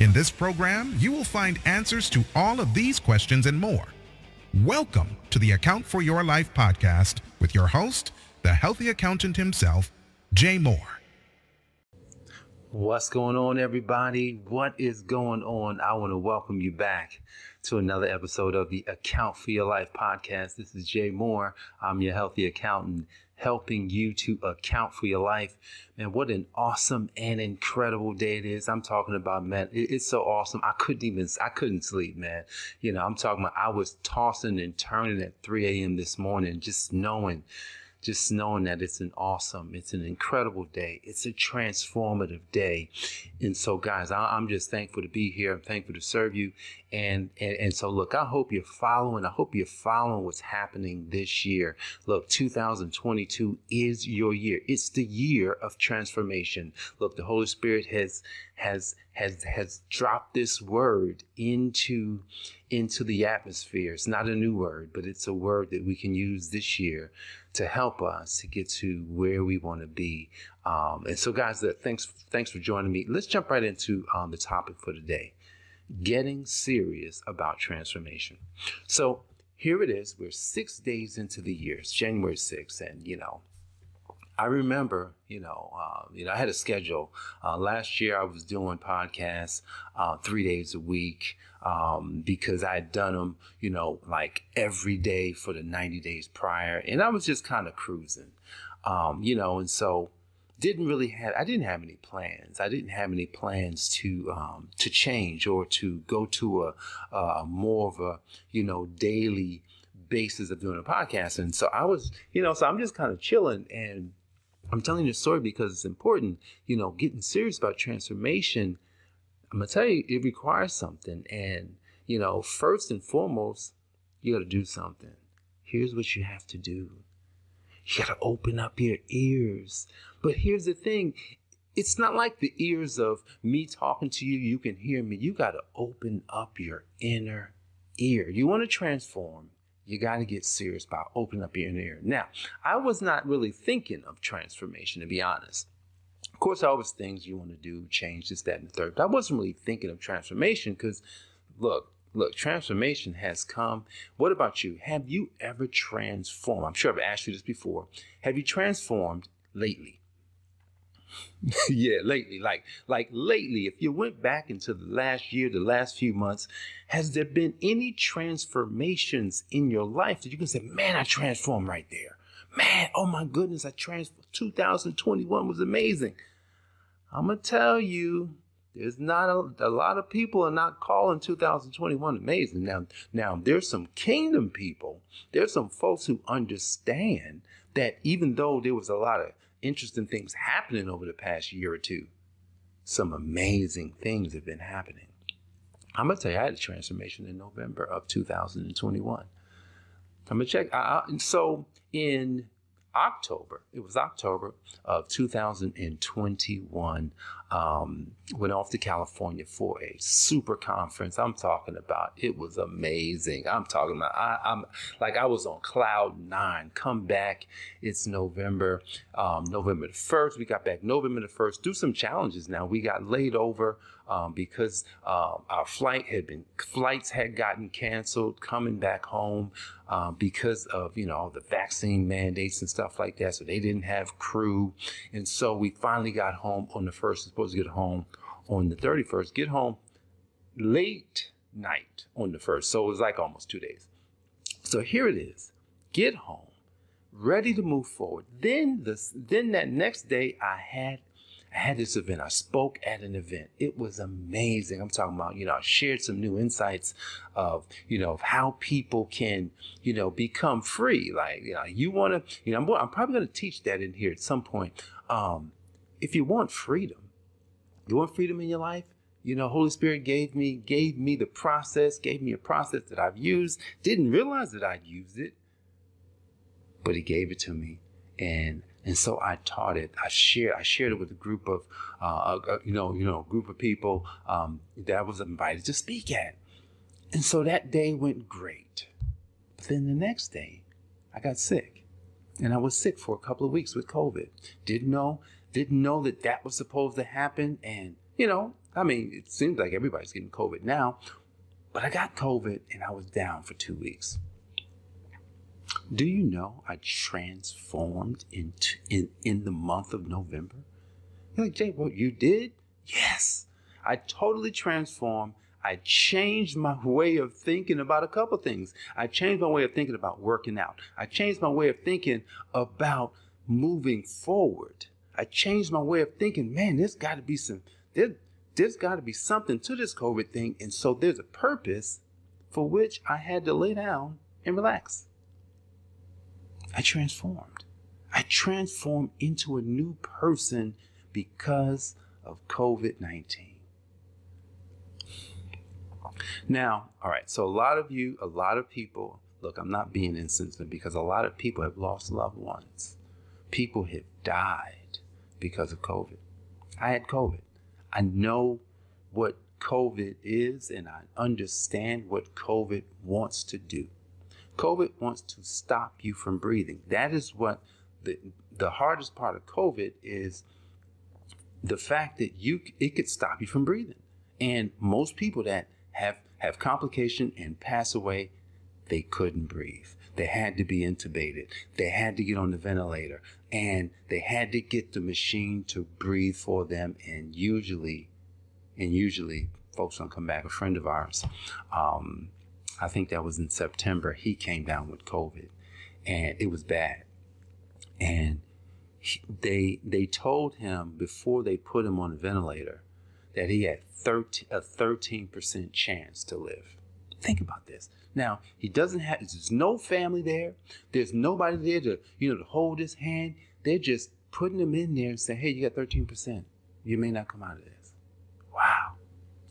In this program, you will find answers to all of these questions and more. Welcome to the Account for Your Life podcast with your host, the healthy accountant himself, Jay Moore. What's going on, everybody? What is going on? I want to welcome you back to another episode of the Account for Your Life podcast. This is Jay Moore. I'm your healthy accountant, helping you to account for your life. Man, what an awesome and incredible day it is. I'm talking about, man, it's so awesome. I couldn't even, I couldn't sleep, man. You know, I'm talking about, I was tossing and turning at 3 a.m. this morning, just knowing just knowing that it's an awesome, it's an incredible day. It's a transformative day. And so, guys, I, am just thankful to be here. I'm thankful to serve you. And, and and so look, I hope you're following. I hope you're following what's happening this year. Look, 2022 is your year. It's the year of transformation. Look, the Holy Spirit has has has has dropped this word into into the atmosphere. It's not a new word, but it's a word that we can use this year to help us to get to where we want to be. Um, and so, guys, thanks thanks for joining me. Let's jump right into um, the topic for today getting serious about transformation. So here it is. We're six days into the year. It's January 6th. And, you know, I remember, you know, uh, you know, I had a schedule. Uh, last year, I was doing podcasts uh, three days a week um, because I had done them, you know, like every day for the 90 days prior, and I was just kind of cruising, um, you know, and so didn't really have I didn't have any plans. I didn't have any plans to um, to change or to go to a, a more of a you know daily basis of doing a podcast. And so I was you know so I'm just kind of chilling and I'm telling you the story because it's important. You know, getting serious about transformation. I'm gonna tell you it requires something, and you know first and foremost you got to do something. Here's what you have to do. You got to open up your ears. But here's the thing it's not like the ears of me talking to you, you can hear me. You got to open up your inner ear. You want to transform, you got to get serious about opening up your inner ear. Now, I was not really thinking of transformation, to be honest. Of course, there always things you want to do, change this, that, and the third. But I wasn't really thinking of transformation because, look, Look, transformation has come. What about you? Have you ever transformed? I'm sure I've asked you this before. Have you transformed lately? yeah, lately, like like lately, if you went back into the last year, the last few months, has there been any transformations in your life that you can say, man, I transformed right there. Man, oh my goodness, I transformed. 2021 was amazing. I'm gonna tell you, there's not a, a, lot of people are not calling 2021 amazing. Now, now there's some kingdom people. There's some folks who understand that even though there was a lot of interesting things happening over the past year or two, some amazing things have been happening. I'm gonna tell you, I had a transformation in November of 2021. I'm gonna check. I, I, so in October, it was October of 2021 um, went off to California for a super conference. I'm talking about it was amazing. I'm talking about I, am like I was on cloud nine. Come back. It's November, um, November the first. We got back November the first. Do some challenges now. We got laid over um, because uh, our flight had been flights had gotten canceled coming back home uh, because of you know the vaccine mandates and stuff like that. So they didn't have crew, and so we finally got home on the first. Supposed to get home on the thirty first. Get home late night on the first, so it was like almost two days. So here it is. Get home ready to move forward. Then the then that next day I had had this event. I spoke at an event. It was amazing. I'm talking about, you know, I shared some new insights of, you know, of how people can, you know, become free. Like, you know, you want to, you know, I'm, I'm probably going to teach that in here at some point. Um, if you want freedom, you want freedom in your life, You know, Holy Spirit gave me gave me the process, gave me a process that I've used. Didn't realize that I'd used it, but He gave it to me, and and so I taught it. I shared I shared it with a group of uh, uh, you know you know group of people um, that I was invited to speak at, and so that day went great. But then the next day, I got sick, and I was sick for a couple of weeks with COVID. Didn't know didn't know that that was supposed to happen, and you know I mean, it seems like everybody's getting COVID now, but I got COVID and I was down for two weeks. Do you know I transformed into in, in the month of November? You're like, Jay, what you did? Yes. I totally transformed. I changed my way of thinking about a couple things. I changed my way of thinking about working out. I changed my way of thinking about moving forward. I changed my way of thinking, man, there's got to be some, there, there's got to be something to this COVID thing. And so there's a purpose for which I had to lay down and relax. I transformed. I transformed into a new person because of COVID 19. Now, all right, so a lot of you, a lot of people, look, I'm not being insensitive because a lot of people have lost loved ones. People have died because of COVID. I had COVID. I know what COVID is and I understand what COVID wants to do. COVID wants to stop you from breathing. That is what the the hardest part of COVID is the fact that you it could stop you from breathing. And most people that have have complication and pass away, they couldn't breathe. They had to be intubated. They had to get on the ventilator and they had to get the machine to breathe for them. And usually, and usually folks don't come back. A friend of ours, um, I think that was in September, he came down with COVID and it was bad. And he, they, they told him before they put him on a ventilator that he had 13, a 13% chance to live. Think about this. Now, he doesn't have, there's no family there. There's nobody there to, you know, to hold his hand. They're just putting him in there and saying, hey, you got 13%. You may not come out of this.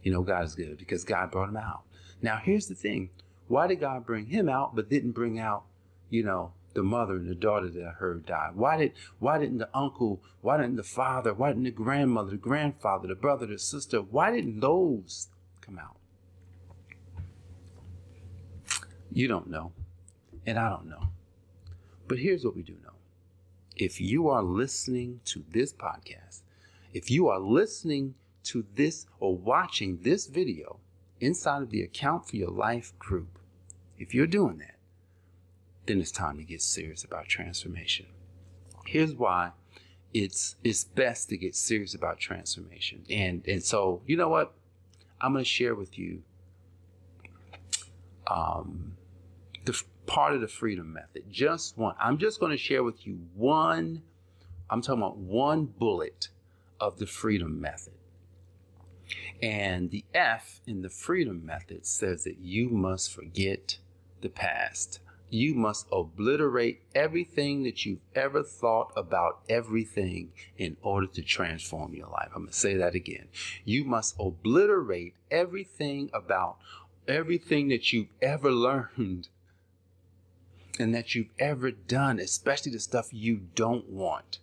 You know, God is good because God brought him out. Now, here's the thing. Why did God bring him out, but didn't bring out, you know, the mother and the daughter that I heard died? Why did why didn't the uncle, why didn't the father, why didn't the grandmother, the grandfather, the brother, the sister, why didn't those come out? You don't know, and I don't know. But here's what we do know. If you are listening to this podcast, if you are listening to this or watching this video inside of the Account for Your Life group, if you're doing that, then it's time to get serious about transformation. Here's why it's it's best to get serious about transformation. And and so, you know what? I'm to share with you um, the part of the freedom method. Just one. I'm just to share with you one, I'm talking about one bullet of the freedom method. And the F in the freedom method says that you must forget the past. You must obliterate everything that you've ever thought about everything in order to transform your life. I'm going to say that again. You must obliterate everything about everything that you've ever learned and that you've ever done, especially the stuff you don't want,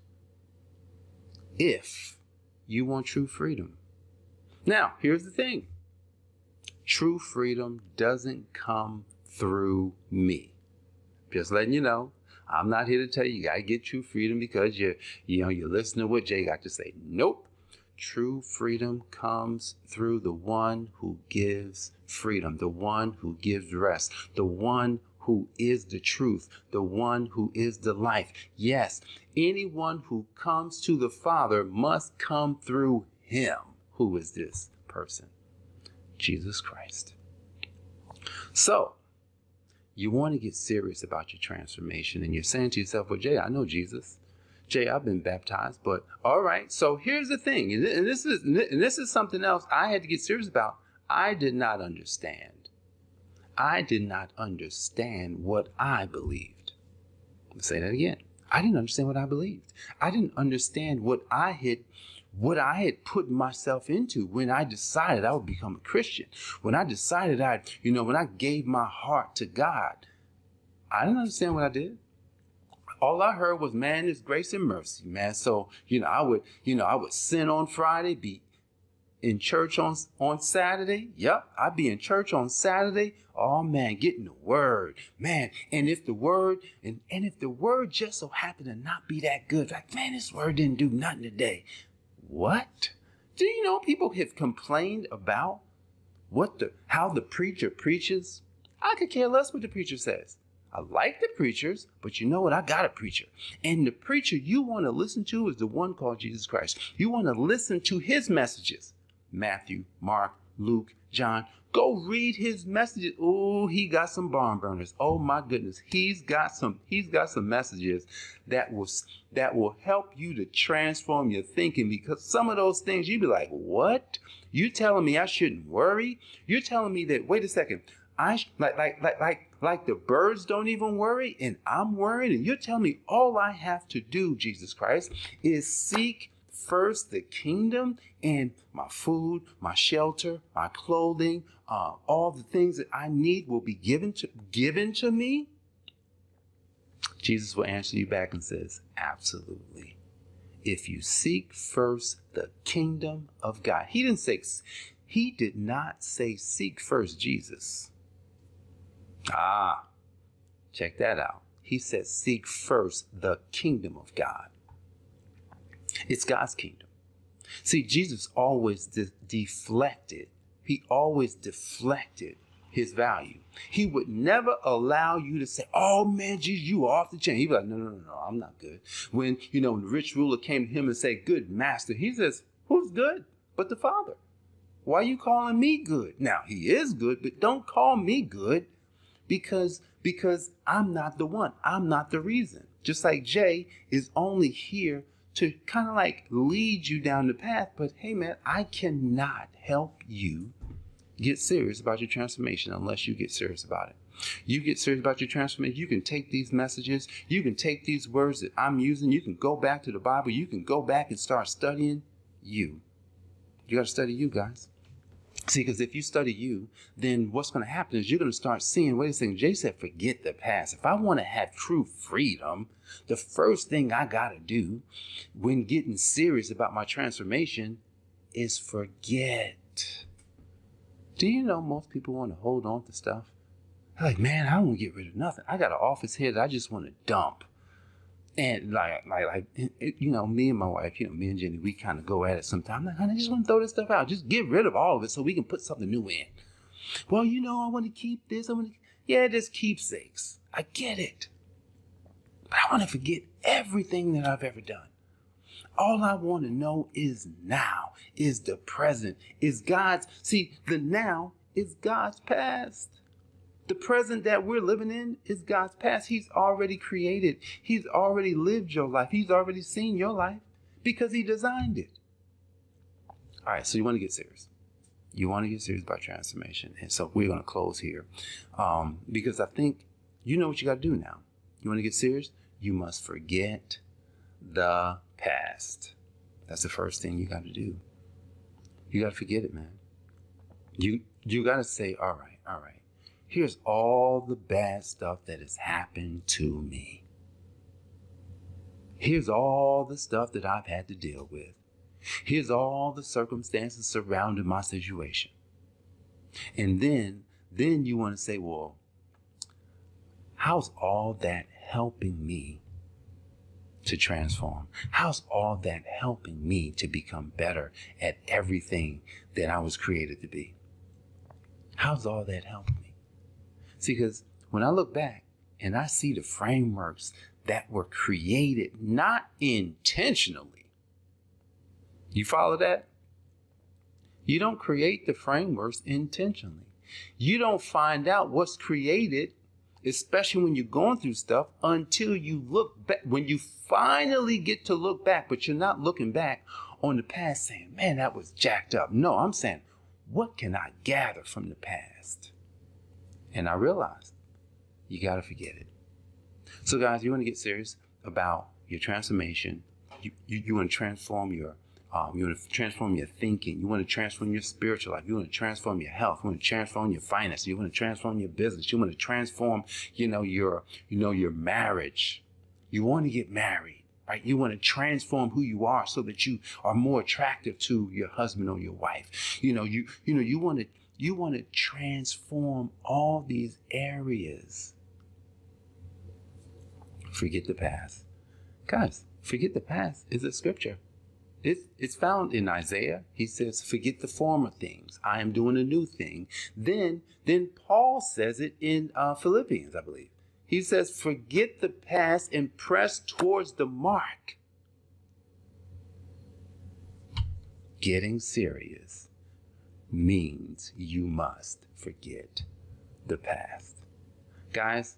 if you want true freedom. Now, here's the thing true freedom doesn't come through me. Just letting you know, I'm not here to tell you you gotta get true freedom because you you know you listen to what Jay got to say. Nope. True freedom comes through the one who gives freedom, the one who gives rest, the one who is the truth, the one who is the life. Yes, anyone who comes to the Father must come through him. Who is this person? Jesus Christ. So, you want to get serious about your transformation, and you're saying to yourself, Well, Jay, I know Jesus. Jay, I've been baptized, but all right. So here's the thing, and this is and this is something else I had to get serious about. I did not understand I did not understand what I believed. Let's say that again. I didn't understand what I believed. I didn't understand what I had what I had put myself into when I decided I would become a Christian. When I decided I, you know, when I gave my heart to God, I didn't understand what I did. All I heard was, man, is grace and mercy, man. So, you know, I would, you know, I would sin on Friday, be in church on on Saturday. Yep, I'd be in church on Saturday. Oh man, getting the word, man. And if the word and and if the word just so happened to not be that good, like man, this word didn't do nothing today. What? Do you know people have complained about what the how the preacher preaches? I could care less what the preacher says. I like the preachers, but you know what? I got a preacher. And the preacher you want to listen to is the one called Jesus Christ. You want to listen to his messages. Matthew, Mark, Luke, John. Go read his messages. Oh, he got some barn burners. Oh my goodness. He's got some he's got some messages that will that will help you to transform your thinking because some of those things you'd be like, "What? You telling me I shouldn't worry? You're telling me that wait a second. I sh- like like like like like the birds don't even worry and I'm worried and you're telling me all I have to do, Jesus Christ, is seek first the kingdom and my food, my shelter, my clothing, uh, all the things that I need will be given to given to me. Jesus will answer you back and says, Absolutely. If you seek first the kingdom of God. He didn't say he did not say seek first Jesus. Ah, check that out. He said seek first the kingdom of God. It's God's kingdom. See, Jesus always de- deflected, he always deflected his value. He would never allow you to say, Oh man, Jesus, you are off the chain. He'd be like, No, no, no, no, I'm not good. When, you know, when the rich ruler came to him and said, Good master, he says, Who's good but the Father? Why are you calling me good? Now, he is good, but don't call me good because because I'm not the one. I'm not the reason. Just like Jay is only here to kind of like lead you down the path. But hey, man, I cannot help you get serious about your transformation unless you get serious about it. You get serious about your transformation. You can take these messages, you can take these words that I'm using, you can go back to the Bible, you can go back and start studying you. You got to study you, guys. See, because if you study you, then what's going to happen is you're going to start seeing, wait a second, Jay said, forget the past. If I want to have true freedom, the first thing I got to do when getting serious about my transformation is forget. Do you know most people want to hold on to stuff? They're like, man, I don't want to get rid of nothing. I got an office here that I just want to dump. And like, like, like, you know, me and my wife, you know, me and Jenny, we kind of go at it sometimes. Like, honey, I just want to throw this stuff out. Just get rid of all of it so we can put something new in. Well, you know, I want to keep this. I want to, yeah, just keepsakes. I get it. But I want to forget everything that I've ever done. All I want to know is now, is the present, is God's. See, the now is God's past. The present that we're living in is God's past. He's already created, He's already lived your life, He's already seen your life because He designed it. All right, so you want to get serious. You want to get serious about transformation. And so we're going to close here um, because I think you know what you got to do now. You want to get serious? You must forget the past. That's the first thing you got to do. You got to forget it, man. You you got to say, all right, all right. Here's all the bad stuff that has happened to me. Here's all the stuff that I've had to deal with. Here's all the circumstances surrounding my situation. And then, then you want to say, well, how's all that helping me to transform? How's all that helping me to become better at everything that I was created to be? How's all that helping me? See, because when I look back and I see the frameworks that were created not intentionally, you follow that? You don't create the frameworks intentionally. You don't find out what's created, especially when you're going through stuff, until you look back. When you finally get to look back, but you're not looking back on the past saying, man, that was jacked up. No, I'm saying, what can I gather from the past? And I realized you got to forget it. So, guys, you want to get serious about your transformation. You, you, you want to transform your Um, you want to transform your thinking. You want to transform your spiritual life. You want to transform your health. You want to transform your finances. You want to transform your business. You want to transform, you know, your, you know, your marriage. You want to get married, right? You want to transform who you are so that you are more attractive to your husband or your wife. You know, you, you know, you want to, you want to transform all these areas. Forget the past. Guys, forget the past is a scripture. It's, it's found in Isaiah. He says, forget the former things. I am doing a new thing. Then, then Paul says it in uh, Philippians, I believe. He says, forget the past and press towards the mark. Getting serious means you must forget the past. Guys,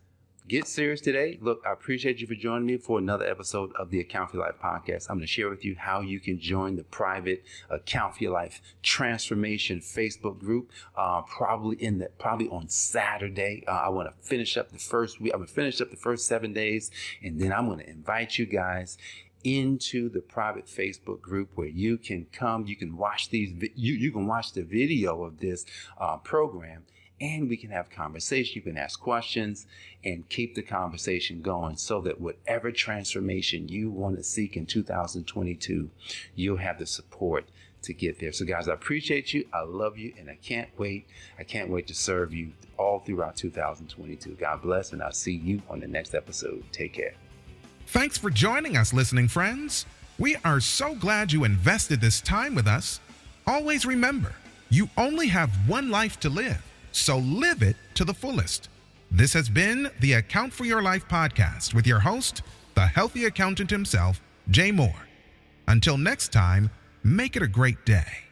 get serious today. Look, I appreciate you for joining me for another episode of the Account for Your Life podcast. I'm going to share with you how you can join the private Account for Your Life transformation Facebook group. Uh, probably in the probably on Saturday. Uh, I want to finish up the first week. I'm going to finish up the first seven days, and then I'm going to invite you guys into the private Facebook group where you can come, you can watch these, you, you can watch the video of this uh, program and we can have conversation. You can ask questions and keep the conversation going so that whatever transformation you want to seek in 2022, you'll have the support to get there. So, guys, I appreciate you. I love you, and I can't wait. I can't wait to serve you all throughout 2022. God bless, and I'll see you on the next episode. Take care. Thanks for joining us, listening friends. We are so glad you invested this time with us. Always remember, you only have one life to live, so live it to the fullest. This has been the Account for Your Life podcast with your host, the healthy accountant himself, Jay Moore. Until next time, make it a great day.